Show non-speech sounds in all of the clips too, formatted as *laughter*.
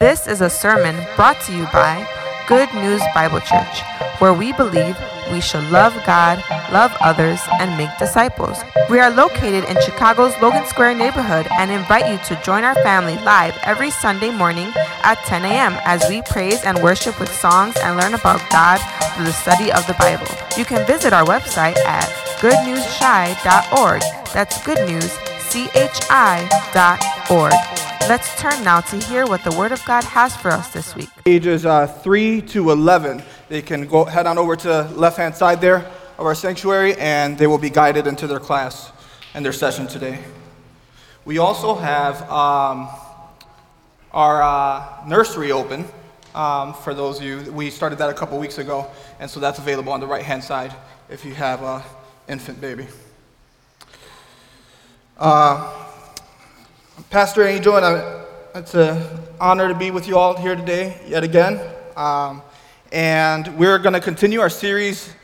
This is a sermon brought to you by Good News Bible Church, where we believe we should love God, love others, and make disciples. We are located in Chicago's Logan Square neighborhood and invite you to join our family live every Sunday morning at 10 a.m. as we praise and worship with songs and learn about God through the study of the Bible. You can visit our website at goodnewschi.org. That's good Let's turn now to hear what the Word of God has for us this week. Ages uh, 3 to 11. They can go head on over to the left hand side there of our sanctuary and they will be guided into their class and their session today. We also have um, our uh, nursery open um, for those of you. We started that a couple weeks ago, and so that's available on the right hand side if you have an infant baby. Uh, Pastor Angel, and I, it's an honor to be with you all here today yet again. Um, and we're going to continue our series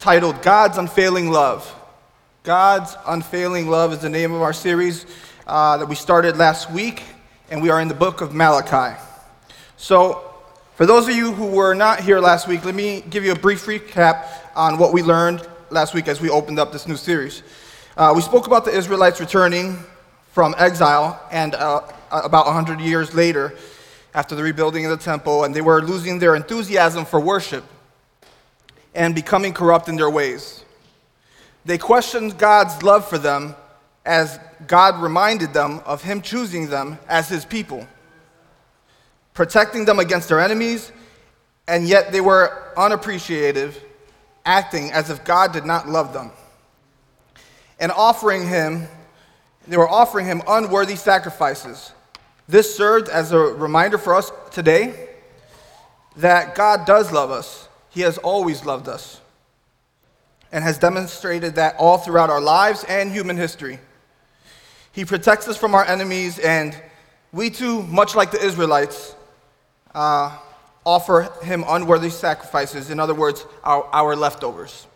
titled God's Unfailing Love. God's Unfailing Love is the name of our series uh, that we started last week, and we are in the book of Malachi. So, for those of you who were not here last week, let me give you a brief recap on what we learned last week as we opened up this new series. Uh, we spoke about the Israelites returning from exile, and uh, about 100 years later, after the rebuilding of the temple, and they were losing their enthusiasm for worship and becoming corrupt in their ways. They questioned God's love for them as God reminded them of Him choosing them as His people, protecting them against their enemies, and yet they were unappreciative, acting as if God did not love them, and offering Him they were offering him unworthy sacrifices. This served as a reminder for us today that God does love us. He has always loved us and has demonstrated that all throughout our lives and human history. He protects us from our enemies, and we too, much like the Israelites, uh, offer him unworthy sacrifices. In other words, our, our leftovers.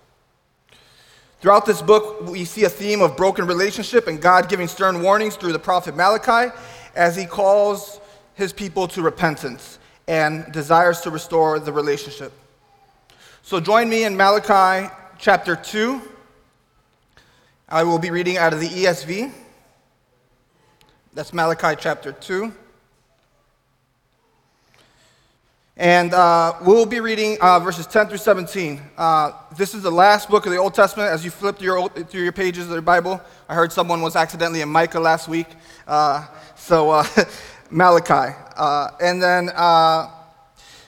Throughout this book, we see a theme of broken relationship and God giving stern warnings through the prophet Malachi as he calls his people to repentance and desires to restore the relationship. So join me in Malachi chapter 2. I will be reading out of the ESV. That's Malachi chapter 2. And uh, we'll be reading uh, verses 10 through 17. Uh, this is the last book of the Old Testament. As you flip through your, through your pages of the Bible, I heard someone was accidentally in Micah last week. Uh, so, uh, *laughs* Malachi. Uh, and then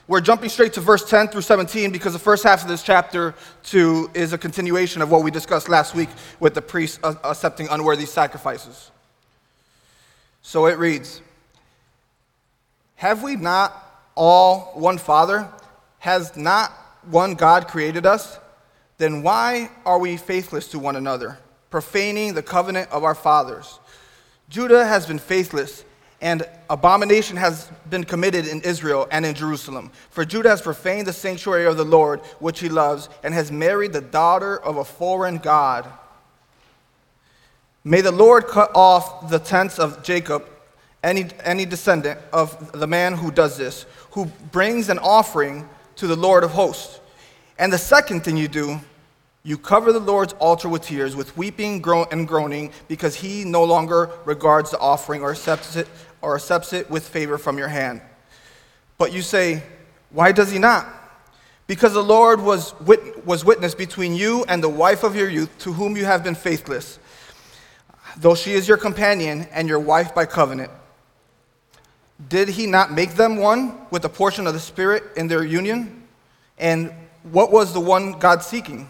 we're jumping straight to verse 10 through 17 because the first half of this chapter two is a continuation of what we discussed last week with the priests accepting unworthy sacrifices. So it reads Have we not all one Father? Has not one God created us? Then why are we faithless to one another, profaning the covenant of our fathers? Judah has been faithless, and abomination has been committed in Israel and in Jerusalem. For Judah has profaned the sanctuary of the Lord, which he loves, and has married the daughter of a foreign God. May the Lord cut off the tents of Jacob, any, any descendant of the man who does this, who brings an offering to the Lord of hosts. And the second thing you do, you cover the Lord's altar with tears, with weeping and groaning, because he no longer regards the offering or accepts it, or accepts it with favor from your hand. But you say, Why does he not? Because the Lord was, wit- was witness between you and the wife of your youth, to whom you have been faithless, though she is your companion and your wife by covenant. Did he not make them one with a portion of the Spirit in their union? And what was the one God seeking?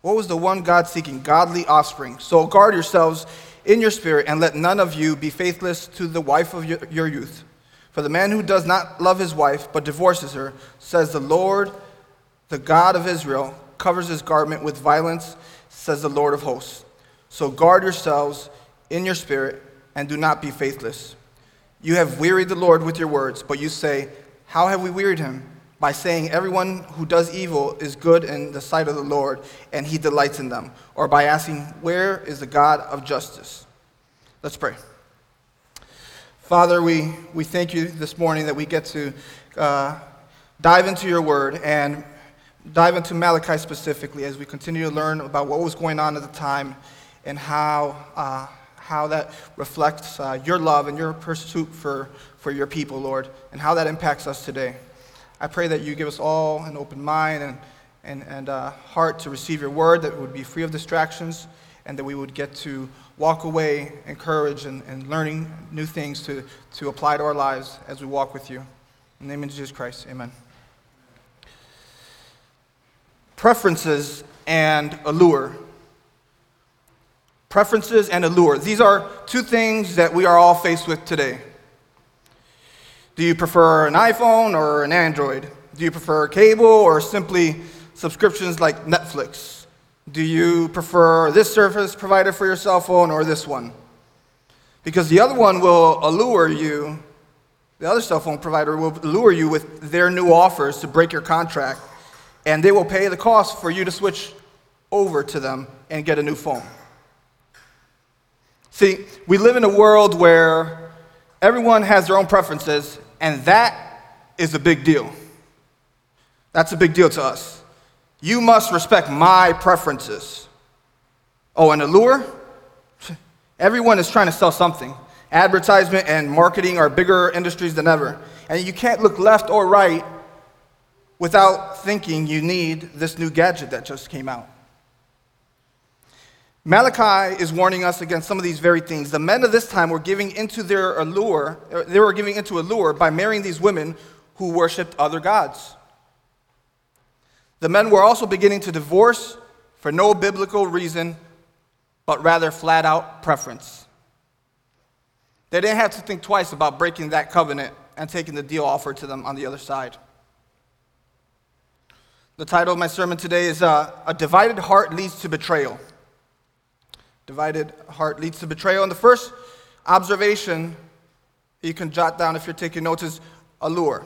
What was the one God seeking? Godly offspring. So guard yourselves in your spirit, and let none of you be faithless to the wife of your, your youth. For the man who does not love his wife, but divorces her, says the Lord, the God of Israel, covers his garment with violence, says the Lord of hosts. So guard yourselves in your spirit, and do not be faithless. You have wearied the Lord with your words, but you say, How have we wearied him? By saying, Everyone who does evil is good in the sight of the Lord, and he delights in them. Or by asking, Where is the God of justice? Let's pray. Father, we, we thank you this morning that we get to uh, dive into your word and dive into Malachi specifically as we continue to learn about what was going on at the time and how, uh, how that reflects uh, your love and your pursuit for, for your people, Lord, and how that impacts us today. I pray that you give us all an open mind and, and, and heart to receive your word, that would be free of distractions, and that we would get to walk away encouraged and, and learning new things to, to apply to our lives as we walk with you. In the name of Jesus Christ, amen. Preferences and allure. Preferences and allure. These are two things that we are all faced with today. Do you prefer an iPhone or an Android? Do you prefer cable or simply subscriptions like Netflix? Do you prefer this service provider for your cell phone or this one? Because the other one will allure you, the other cell phone provider will allure you with their new offers to break your contract, and they will pay the cost for you to switch over to them and get a new phone. See, we live in a world where everyone has their own preferences, and that is a big deal. That's a big deal to us. You must respect my preferences. Oh, and allure? *laughs* Everyone is trying to sell something. Advertisement and marketing are bigger industries than ever. And you can't look left or right without thinking you need this new gadget that just came out. Malachi is warning us against some of these very things. The men of this time were giving into their allure, they were giving into allure by marrying these women who worshiped other gods. The men were also beginning to divorce for no biblical reason, but rather flat out preference. They didn't have to think twice about breaking that covenant and taking the deal offered to them on the other side. The title of my sermon today is uh, A Divided Heart Leads to Betrayal. Divided Heart Leads to Betrayal. And the first observation you can jot down if you're taking notes is allure.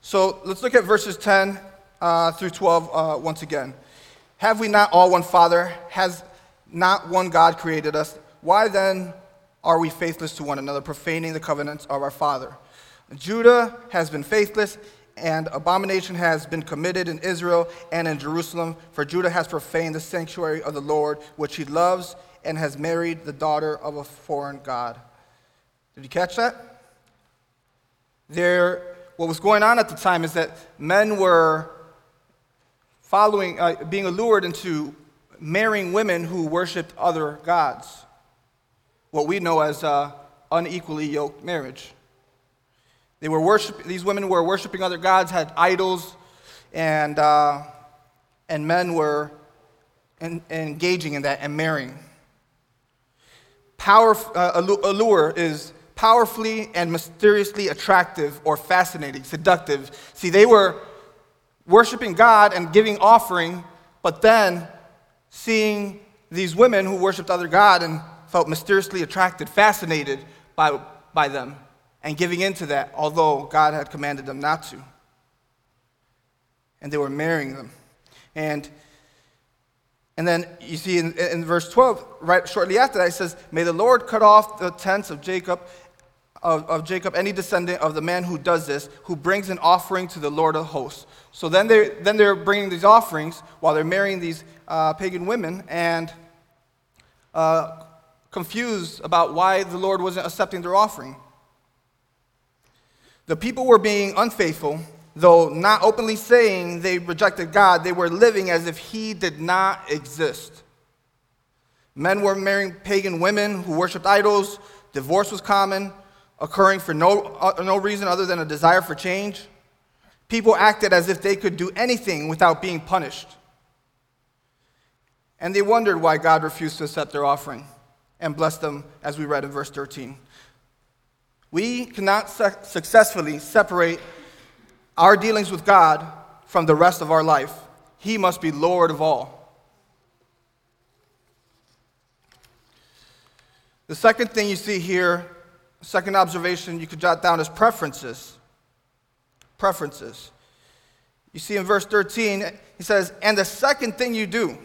So let's look at verses 10 uh, through 12 uh, once again. Have we not all one Father? Has not one God created us? Why then are we faithless to one another, profaning the covenants of our Father? Judah has been faithless, and abomination has been committed in Israel and in Jerusalem, for Judah has profaned the sanctuary of the Lord, which he loves, and has married the daughter of a foreign God. Did you catch that? There, what was going on at the time is that men were following, uh, being allured into marrying women who worshiped other gods, what we know as uh, unequally yoked marriage. They were worship, these women were worshiping other gods, had idols, and, uh, and men were in, engaging in that and marrying. Power, uh, allure is powerfully and mysteriously attractive or fascinating, seductive. See, they were worshiping God and giving offering, but then seeing these women who worshiped other God and felt mysteriously attracted, fascinated by, by them, and giving into that, although God had commanded them not to. And they were marrying them. And, and then you see in, in verse 12, right shortly after that, it says, May the Lord cut off the tents of Jacob of, of Jacob, any descendant of the man who does this, who brings an offering to the Lord of hosts. So then they're, then they're bringing these offerings while they're marrying these uh, pagan women and uh, confused about why the Lord wasn't accepting their offering. The people were being unfaithful, though not openly saying they rejected God, they were living as if He did not exist. Men were marrying pagan women who worshiped idols, divorce was common, occurring for no, uh, no reason other than a desire for change. People acted as if they could do anything without being punished. And they wondered why God refused to accept their offering and bless them, as we read in verse 13. We cannot su- successfully separate our dealings with God from the rest of our life. He must be Lord of all. The second thing you see here Second observation you could jot down is preferences. Preferences. You see in verse 13, he says, And the second thing you do.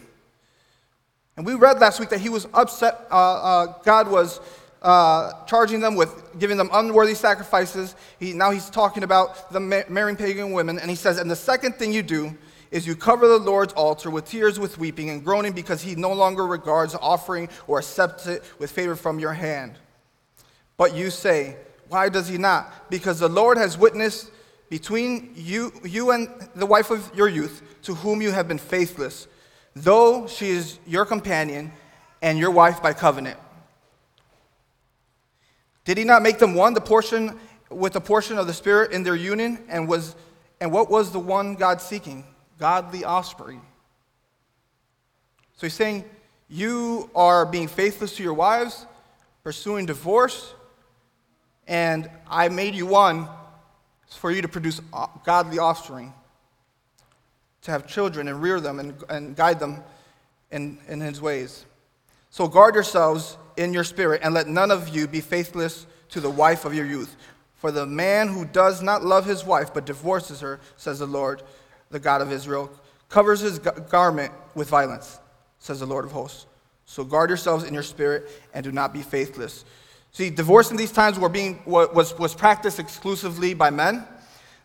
And we read last week that he was upset, uh, uh, God was uh, charging them with giving them unworthy sacrifices. He, now he's talking about the marrying pagan women, and he says, And the second thing you do is you cover the Lord's altar with tears, with weeping, and groaning because he no longer regards offering or accepts it with favor from your hand. But you say, Why does he not? Because the Lord has witnessed between you, you and the wife of your youth, to whom you have been faithless, though she is your companion and your wife by covenant. Did he not make them one, the portion with the portion of the Spirit in their union? And was and what was the one God seeking? Godly offspring. So he's saying, You are being faithless to your wives, pursuing divorce, and I made you one for you to produce uh, godly offspring, to have children and rear them and, and guide them in, in his ways. So guard yourselves in your spirit, and let none of you be faithless to the wife of your youth. For the man who does not love his wife but divorces her, says the Lord, the God of Israel, covers his garment with violence, says the Lord of hosts. So guard yourselves in your spirit and do not be faithless. See, divorce in these times were being, was, was practiced exclusively by men.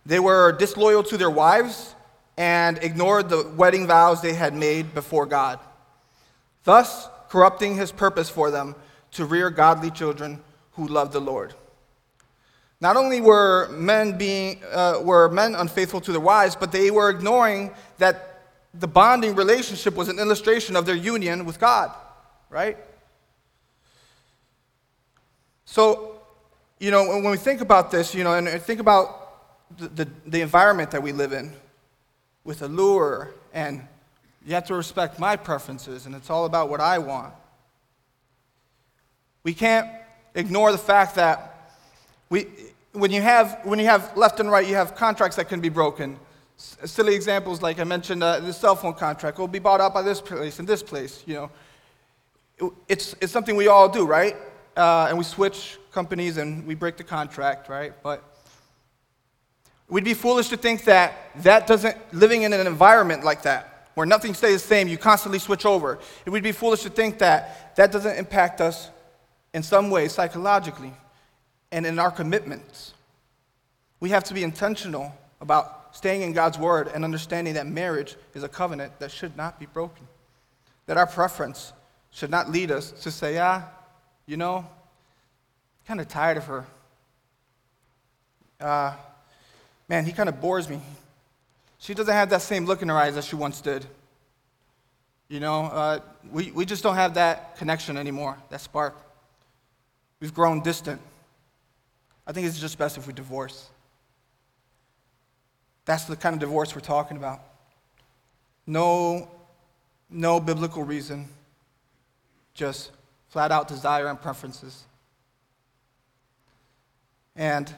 They were disloyal to their wives and ignored the wedding vows they had made before God. Thus, corrupting his purpose for them to rear godly children who love the Lord. Not only were men, being, uh, were men unfaithful to their wives, but they were ignoring that the bonding relationship was an illustration of their union with God, right? So, you know, when we think about this, you know, and think about the, the, the environment that we live in with allure and you have to respect my preferences, and it's all about what I want. We can't ignore the fact that we, when, you have, when you have left and right, you have contracts that can be broken. S- silly examples like I mentioned, uh, the cell phone contract will be bought out by this place and this place. You know, it's, it's something we all do, right? Uh, and we switch companies and we break the contract, right? But we'd be foolish to think that that doesn't, living in an environment like that, where nothing stays the same, you constantly switch over. It would be foolish to think that that doesn't impact us in some way psychologically and in our commitments. We have to be intentional about staying in God's word and understanding that marriage is a covenant that should not be broken. That our preference should not lead us to say, ah, you know, kind of tired of her. Uh, man, he kind of bores me. She doesn't have that same look in her eyes as she once did. You know, uh, we, we just don't have that connection anymore, that spark. We've grown distant. I think it's just best if we divorce. That's the kind of divorce we're talking about. No, no biblical reason, just flat out desire and preferences. And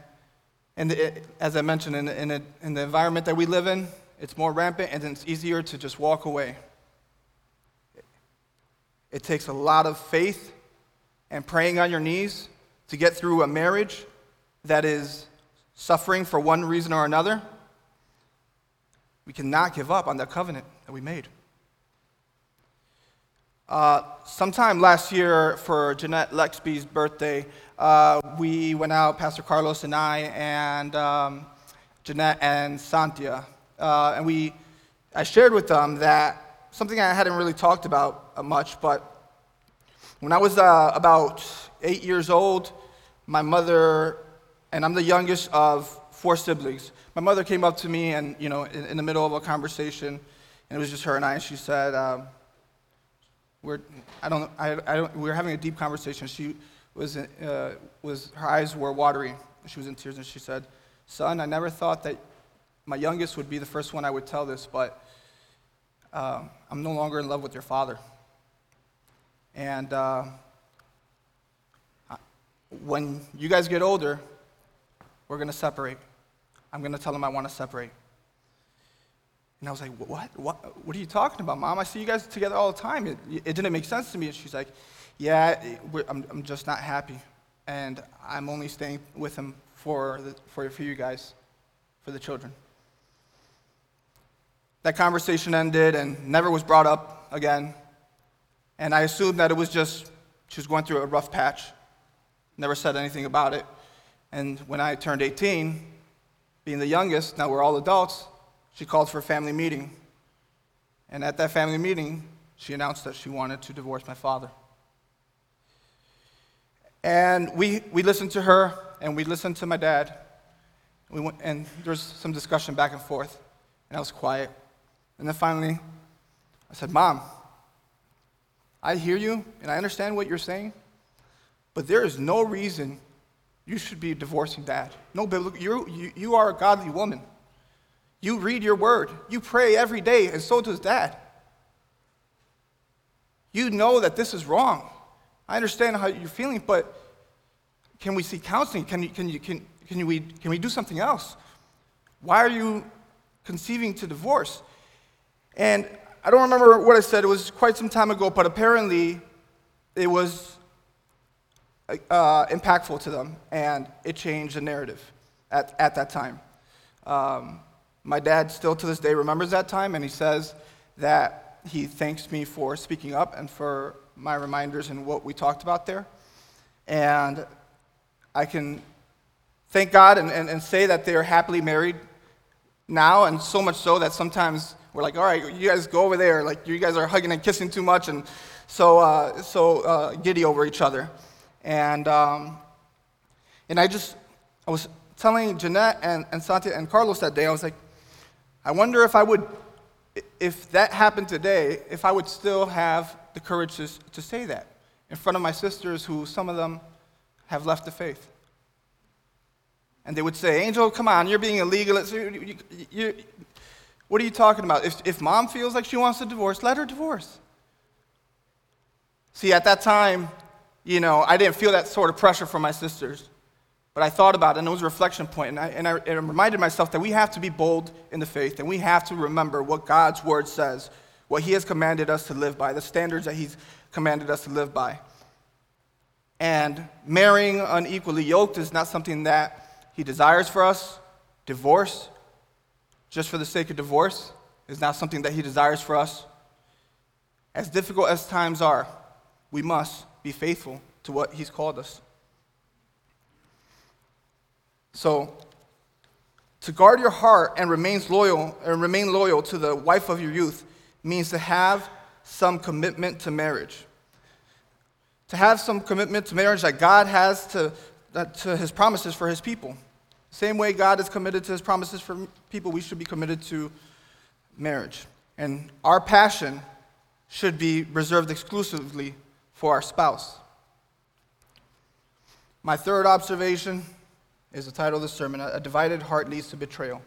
and as I mentioned, in, in, a, in the environment that we live in, it's more rampant and it's easier to just walk away. It takes a lot of faith and praying on your knees to get through a marriage that is suffering for one reason or another. We cannot give up on that covenant that we made. Uh, sometime last year for Jeanette Lexby's birthday, uh, we went out, Pastor Carlos and I, and um, Jeanette and Santia, uh, and we, I shared with them that something I hadn't really talked about uh, much, but when I was uh, about eight years old, my mother, and I'm the youngest of four siblings, my mother came up to me and, you know, in, in the middle of a conversation, and it was just her and I, and she said, um, we're, I don't, I, I don't, we were having a deep conversation. She, was, uh, was her eyes were watery. She was in tears, and she said, "Son, I never thought that my youngest would be the first one I would tell this, but uh, I'm no longer in love with your father." And uh, when you guys get older, we're going to separate. I'm going to tell him I want to separate. And I was like, what? what? What are you talking about, Mom? I see you guys together all the time. It, it didn't make sense to me. And she's like, yeah, I'm, I'm just not happy. And I'm only staying with him for, the, for, for you guys, for the children. That conversation ended and never was brought up again. And I assumed that it was just, she was going through a rough patch. never said anything about it. And when I turned 18, being the youngest, now we're all adults, she called for a family meeting. And at that family meeting, she announced that she wanted to divorce my father. And we, we listened to her, and we listened to my dad. We went, and there was some discussion back and forth, and I was quiet. And then finally, I said, Mom, I hear you, and I understand what you're saying, but there is no reason you should be divorcing dad. No biblical, you, you, you are a godly woman. You read your word, you pray every day, and so does dad. You know that this is wrong. I understand how you're feeling, but can we see counseling? Can, you, can, you, can, can, we, can we do something else? Why are you conceiving to divorce? And I don't remember what I said, it was quite some time ago, but apparently it was uh, impactful to them, and it changed the narrative at, at that time. Um, my dad still to this day remembers that time, and he says that he thanks me for speaking up and for my reminders and what we talked about there. And I can thank God and, and, and say that they are happily married now, and so much so that sometimes we're like, all right, you guys go over there. Like, you guys are hugging and kissing too much, and so, uh, so uh, giddy over each other. And, um, and I just, I was telling Jeanette and, and Santia and Carlos that day, I was like, I wonder if I would, if that happened today, if I would still have the courage to, to say that in front of my sisters who some of them have left the faith. And they would say, Angel, come on, you're being illegal. You, you, what are you talking about? If, if mom feels like she wants to divorce, let her divorce. See, at that time, you know, I didn't feel that sort of pressure from my sisters. But I thought about it, and it was a reflection point, and I, and I, and I reminded myself that we have to be bold in the faith, and we have to remember what God's word says, what He has commanded us to live by, the standards that He's commanded us to live by. And marrying unequally yoked is not something that he desires for us. Divorce, just for the sake of divorce, is not something that he desires for us. As difficult as times are, we must be faithful to what he's called us. So, to guard your heart and remain loyal and remain loyal to the wife of your youth means to have some commitment to marriage to have some commitment to marriage that God has to, to his promises for his people. Same way God is committed to his promises for people, we should be committed to marriage. And our passion should be reserved exclusively for our spouse. My third observation is the title of the sermon A Divided Heart Leads to Betrayal.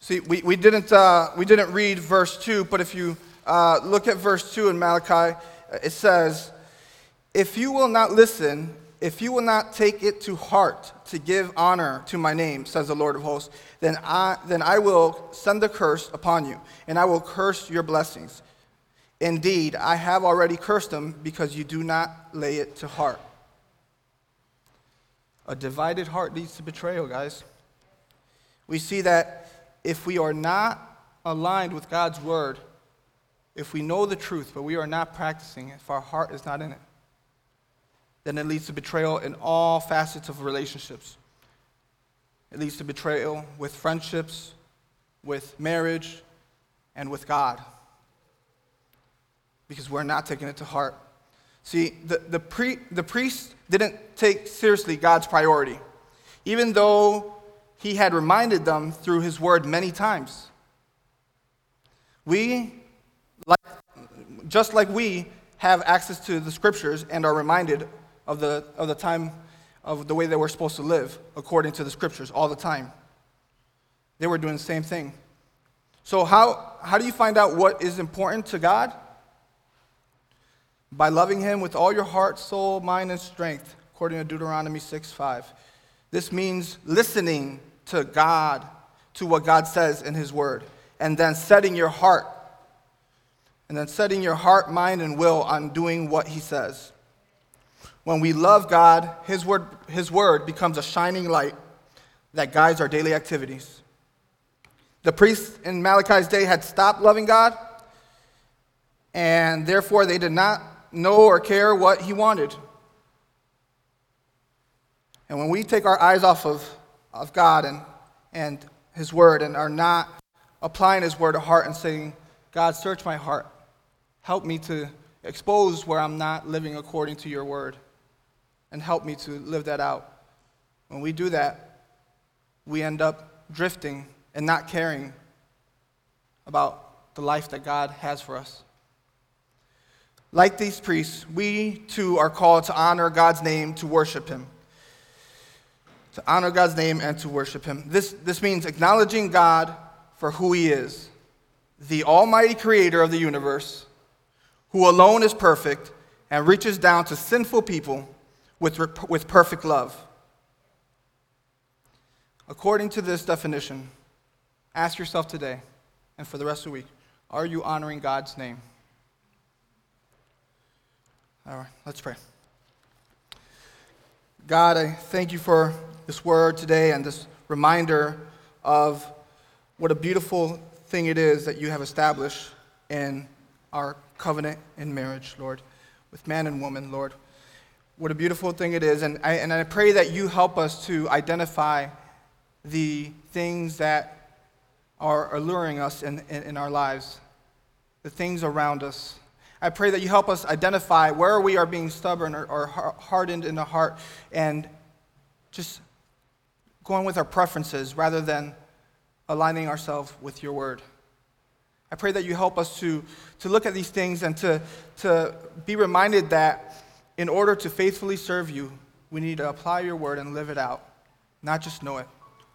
See, we, we, didn't, uh, we didn't read verse 2, but if you uh, look at verse 2 in Malachi, it says, If you will not listen, if you will not take it to heart to give honor to my name, says the Lord of hosts, then I, then I will send a curse upon you, and I will curse your blessings. Indeed, I have already cursed them because you do not lay it to heart. A divided heart leads to betrayal, guys. We see that if we are not aligned with God's word, if we know the truth, but we are not practicing, it, if our heart is not in it, then it leads to betrayal in all facets of relationships. It leads to betrayal with friendships, with marriage, and with God. Because we're not taking it to heart. See, the, the, pre, the priest didn't take seriously God's priority, even though he had reminded them through his word many times. We like, just like we have access to the scriptures and are reminded of the, of the time of the way that we're supposed to live according to the scriptures all the time. They were doing the same thing. So, how, how do you find out what is important to God? By loving Him with all your heart, soul, mind, and strength, according to Deuteronomy 6 5. This means listening to God, to what God says in His Word, and then setting your heart and then setting your heart, mind, and will on doing what He says. When we love God, His word, His word becomes a shining light that guides our daily activities. The priests in Malachi's day had stopped loving God, and therefore they did not know or care what He wanted. And when we take our eyes off of, of God and, and His Word and are not applying His Word to heart and saying, God, search my heart, help me to expose where I'm not living according to your Word, and help me to live that out. When we do that, we end up drifting and not caring about the life that God has for us. Like these priests, we too are called to honor God's name, to worship Him. To honor God's name and to worship Him. This, this means acknowledging God for who He is the Almighty Creator of the universe, who alone is perfect and reaches down to sinful people with, with perfect love. According to this definition, ask yourself today and for the rest of the week are you honoring God's name? All right, let's pray. God, I thank you for this word today and this reminder of what a beautiful thing it is that you have established in our covenant in marriage, Lord, with man and woman, Lord. What a beautiful thing it is. And I, and I pray that you help us to identify the things that are alluring us in, in, in our lives, the things around us, I pray that you help us identify where we are being stubborn or, or hardened in the heart and just going with our preferences rather than aligning ourselves with your word. I pray that you help us to, to look at these things and to, to be reminded that in order to faithfully serve you, we need to apply your word and live it out, not just know it.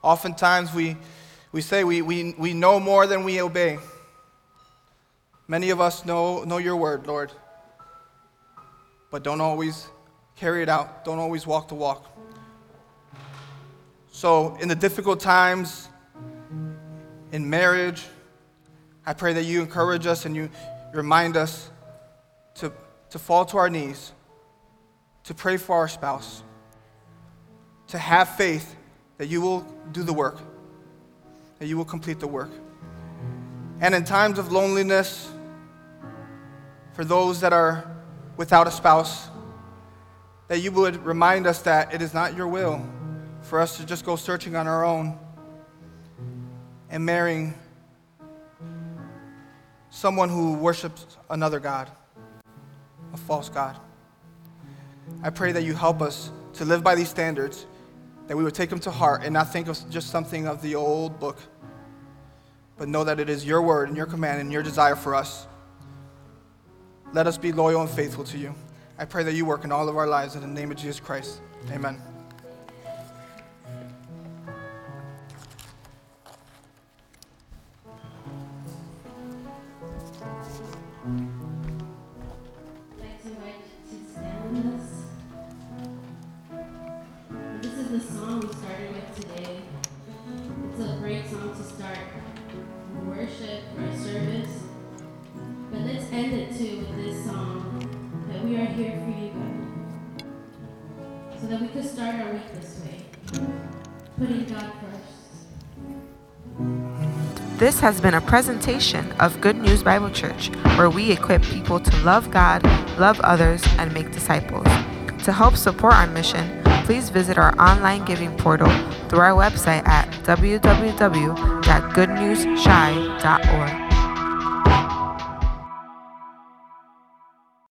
Oftentimes we, we say we, we, we know more than we obey. Many of us know, know your word, Lord, but don't always carry it out, don't always walk the walk. So, in the difficult times, in marriage, I pray that you encourage us and you remind us to, to fall to our knees, to pray for our spouse, to have faith that you will do the work, that you will complete the work. And in times of loneliness, for those that are without a spouse, that you would remind us that it is not your will for us to just go searching on our own and marrying someone who worships another God, a false God. I pray that you help us to live by these standards, that we would take them to heart and not think of just something of the old book, but know that it is your word and your command and your desire for us let us be loyal and faithful to you. I pray that you work in all of our lives in the name of Jesus Christ. Amen. This has been a presentation of Good News Bible Church, where we equip people to love God, love others, and make disciples. To help support our mission, please visit our online giving portal through our website at www.goodnewschi.org.